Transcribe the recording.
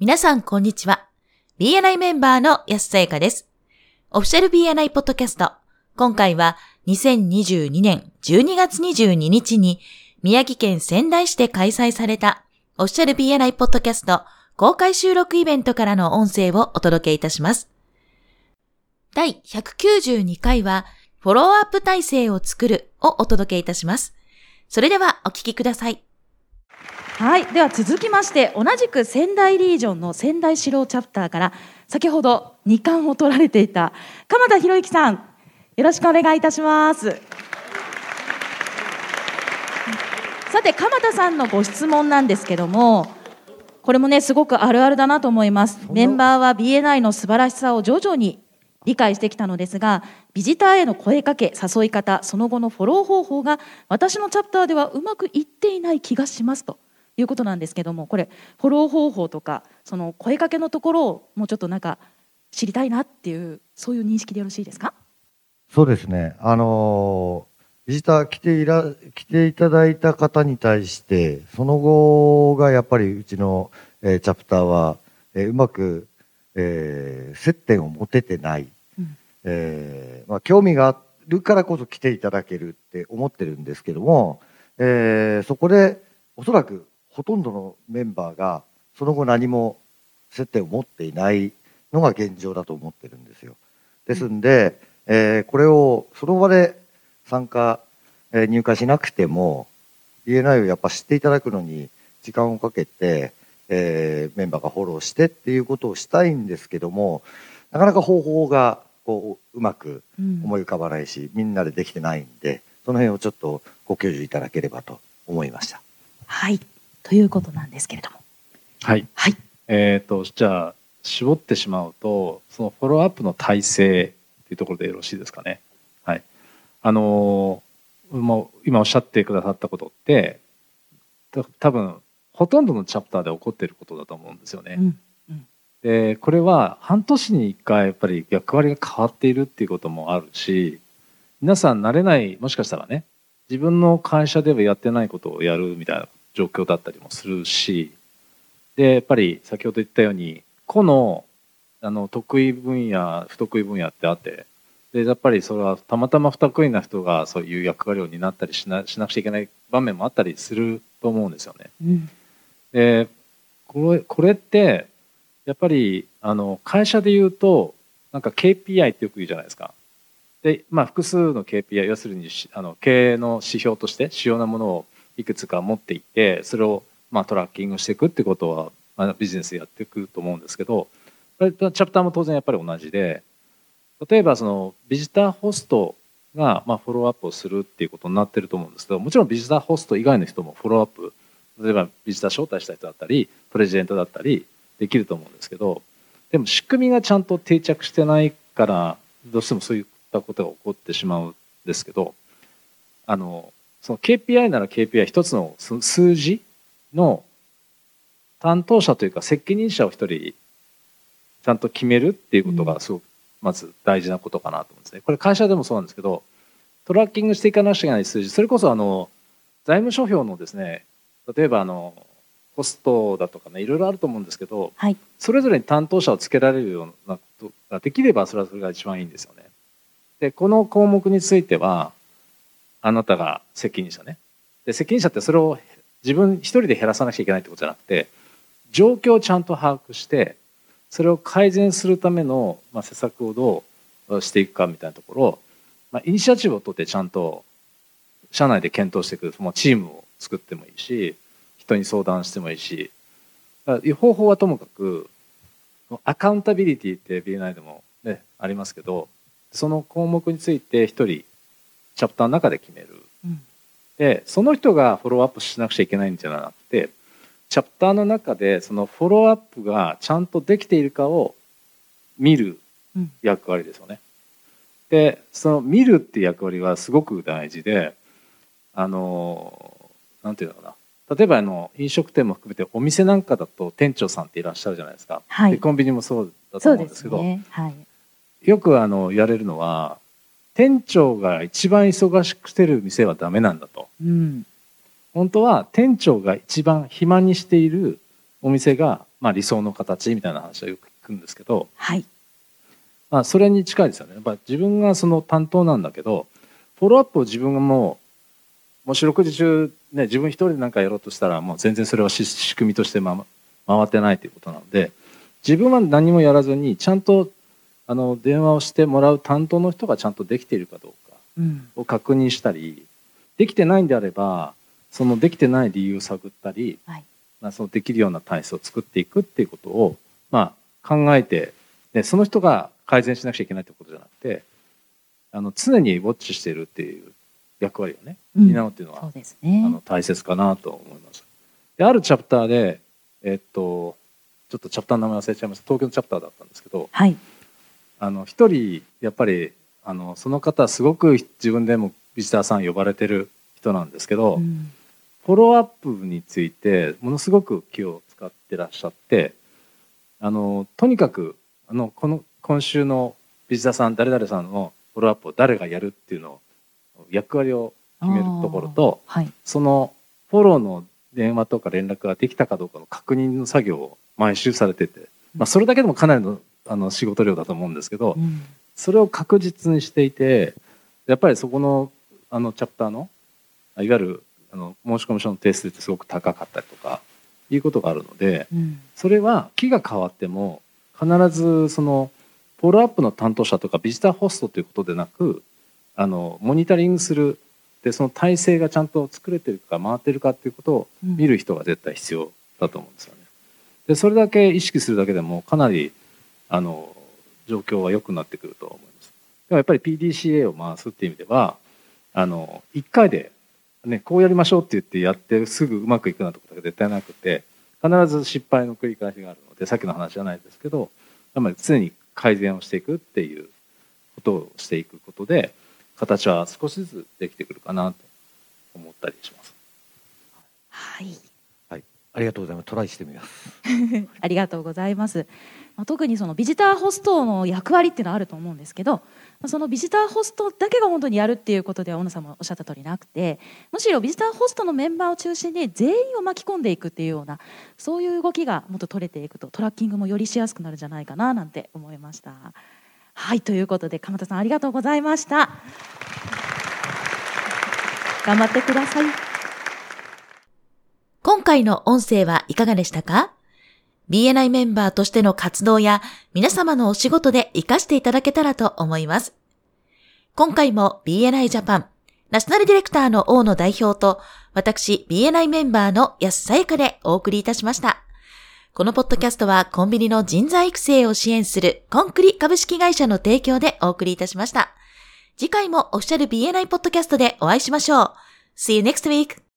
皆さん、こんにちは。BNI メンバーの安さやかです。オフィシャル BNI ポッドキャスト。今回は2022年12月22日に宮城県仙台市で開催されたオフィシャル BNI ポッドキャスト公開収録イベントからの音声をお届けいたします。第192回はフォローアップ体制を作るをお届けいたします。それではお聞きください。はい、では続きまして同じく仙台リージョンの仙台四郎チャプターから先ほど2冠を取られていた鎌田博之さんよろしくお願いいたします。さて鎌田さんのご質問なんですけどもこれもねすごくあるあるだなと思います。メンバーは BNI の素晴らしさを徐々に理解してきたのですがビジターへの声かけ誘い方その後のフォロー方法が私のチャプターではうまくいっていない気がしますということなんですけどもこれフォロー方法とかその声かけのところをもうちょっとなんか知りたいなっていうそういう認識でよろしいですか？そうですね。あのービジター来ていら、来ていただいた方に対して、その後がやっぱりうちの、えーチャプターは、えーうまく、えー接点を持ててない。うんえーまあ、興味があるからこそ来ていただけるって思ってるんですけども、えーそこでおそらくほとんどのメンバーがその後何も接点を持っていないのが現状だと思ってるんですよ。ですんで、えーこれをその場で参加、えー入会しなくても BNI をやっぱ知っていただくのに時間をかけて、えーメンバーがフォローしてっていうことをしたいんですけどもなかなか方法がこううまくうん思い浮かばないし、みんなでできてないんでその辺をちょっとご教授いただければと思いました。はいということなんですけれどもはい。はいえっ、と、じゃあ、絞ってしまうと、そのフォローアップの体制っていうところでよろしいですかね。はい。あのーもう今おっしゃってくださったことって、た多分、ほとんどのチャプターで起こっていることだと思うんですよね。うんで、これは半年に一回やっぱり役割が変わっているっていうこともあるし、皆さん慣れない、もしかしたらね、自分の会社ではやってないことをやるみたいな状況だったりもするし、で、やっぱり先ほど言ったように、個のあの得意分野、不得意分野ってあって、で、やっぱりそれはたまたま不得意な人がそういう役割を担ったりしなしなくちゃいけない場面もあったりすると思うんですよね。うんでこれこれってやっぱりあの会社で言うとなんか KPI ってよく言うじゃないですか。で、まあ、複数の KPI 要するにしあの経営の指標として主要なものをいくつか持っていってそれをまあトラッキングしていくってことは、まあ、ビジネスでやっていくと思うんですけどチャプターも当然やっぱり同じで例えばそのビジターホストがまあフォローアップをするっていうことになってると思うんですけどもちろんビジターホスト以外の人もフォローアップ例えばビジター招待した人だったりプレジデントだったりできると思うんですけどでも仕組みがちゃんと定着してないからどうしてもそういったことが起こってしまうんですけどあのその KPI なら KPI 一つの数数字の担当者というか責任者を一人ちゃんと決めるっていうことがすごくまず大事なことかなと思うんですね。これ会社でもそうなんですけどトラッキングしていかなくちゃいけない数字それこそあの財務諸表のですね例えばあのコストだとかねいろいろあると思うんですけどはいそれぞれに担当者をつけられるようなことができればそれはそれが一番いいんですよね。でこの項目についてはあなたが責任者ね。で責任者ってそれを自分一人で減らさなきゃいけないってことじゃなくて状況をちゃんと把握してそれを改善するための、まあ、施策をどうしていくかみたいなところを、まあ、イニシアチブを取ってちゃんと社内で検討していく、まあ、チームを作ってもいいし人に相談してもいいし方法はともかくアカウンタビリティって BNI でも、ね、ありますけどその項目について一人チャプターの中で決める。うんでその人がフォローアップしなくちゃいけないんじゃなくてチャプターの中でそのフォローアップがちゃんとできているかを見るうん役割ですよね。でその見るっていう役割はすごく大事であのなんていうのかな例えばあの飲食店も含めてお店なんかだと店長さんっていらっしゃるじゃないですか。はいでコンビニもそうだと思うんですけどすねはいよくあの言われるのは店長が一番忙しくしてる店はダメなんだと。うん。本当は店長が一番暇にしているお店がまあ、理想の形みたいな話はよく聞くんですけど、はい。まあ、それに近いですよね。やっぱ自分がその担当なんだけどフォローアップを自分がもうもし四六時中、ね、自分一人で何かやろうとしたらもう全然それはし仕組みとして、ま、回ってないということなので自分は何もやらずにちゃんとあの電話をしてもらう担当の人がちゃんとできているかどうかうん。を確認したりできてないんであればそのできてない理由を探ったり、はいまあ、そのできるような体制を作っていくっていうことを、まあ、考えてでその人が改善しなくちゃいけないってことじゃなくてあの常にウォッチしてるっていう役割をねうん担うっていうのは、そうですねあ。の大切かなと思います。であるチャプターで、えっと、ちょっとチャプターの名前忘れちゃいました東京のチャプターだったんですけどはい。あの一人やっぱりあのその方すごく自分でもビジターさん呼ばれてる人なんですけど、うんフォローアップについてものすごく気を使ってらっしゃってあのとにかくあのこの今週のビジターさん誰々さんのフォローアップを誰がやるっていうのを役割を決めるところとはい。そのフォローの電話とか連絡ができたかどうかの確認の作業を毎週されてて、まあ、それだけでもかなりのあの仕事量だと思うんですけど、うんそれを確実にしていてやっぱりそこのあのチャプターのいわゆるあの申し込み書の定数ってすごく高かったりとかいうことがあるのでうん。それは木が変わっても必ずそのフォローアップの担当者とかビジターホストということでなくあのモニタリングするでその体制がちゃんと作れてるか回ってるかっていうことをうん見る人が絶対必要だと思うんですよね。でそれだけ意識するだけでもかなりあの状況は良くなってくると思います。でもやっぱり PDCA を回すっていう意味ではあの1回で、ね、こうやりましょうって言ってやってすぐうまくいくなってことが絶対なくて必ず失敗の繰り返しがあるのでさっきの話じゃないですけどやっぱり常に改善をしていくっていうことをしていくことで形は少しずつできてくるかなと思ったりします。はい。ありがとうございます。トライしてみます。ありがとうございます。まあ、特にそのビジターホストの役割っていうのはあると思うんですけど、まあそのビジターホストだけが本当にやるっていうことでは小野さんもおっしゃった通りなくて、むしろビジターホストのメンバーを中心に全員を巻き込んでいくっていうようなそういう動きがもっと取れていくとトラッキングもよりしやすくなるんじゃないかななんて思いました。はいということで鎌田さんありがとうございました。頑張ってください。今回の音声はいかがでしたか ?BNI メンバーとしての活動や皆様のお仕事で活かしていただけたらと思います。今回も BNI ジャパンナショナルディレクターの大野代表と私 BNI メンバーの安さやかでお送りいたしました。このポッドキャストはコンビニの人材育成を支援するコンクリ株式会社の提供でお送りいたしました。次回もオフィシャル BNI ポッドキャストでお会いしましょう。See you next week!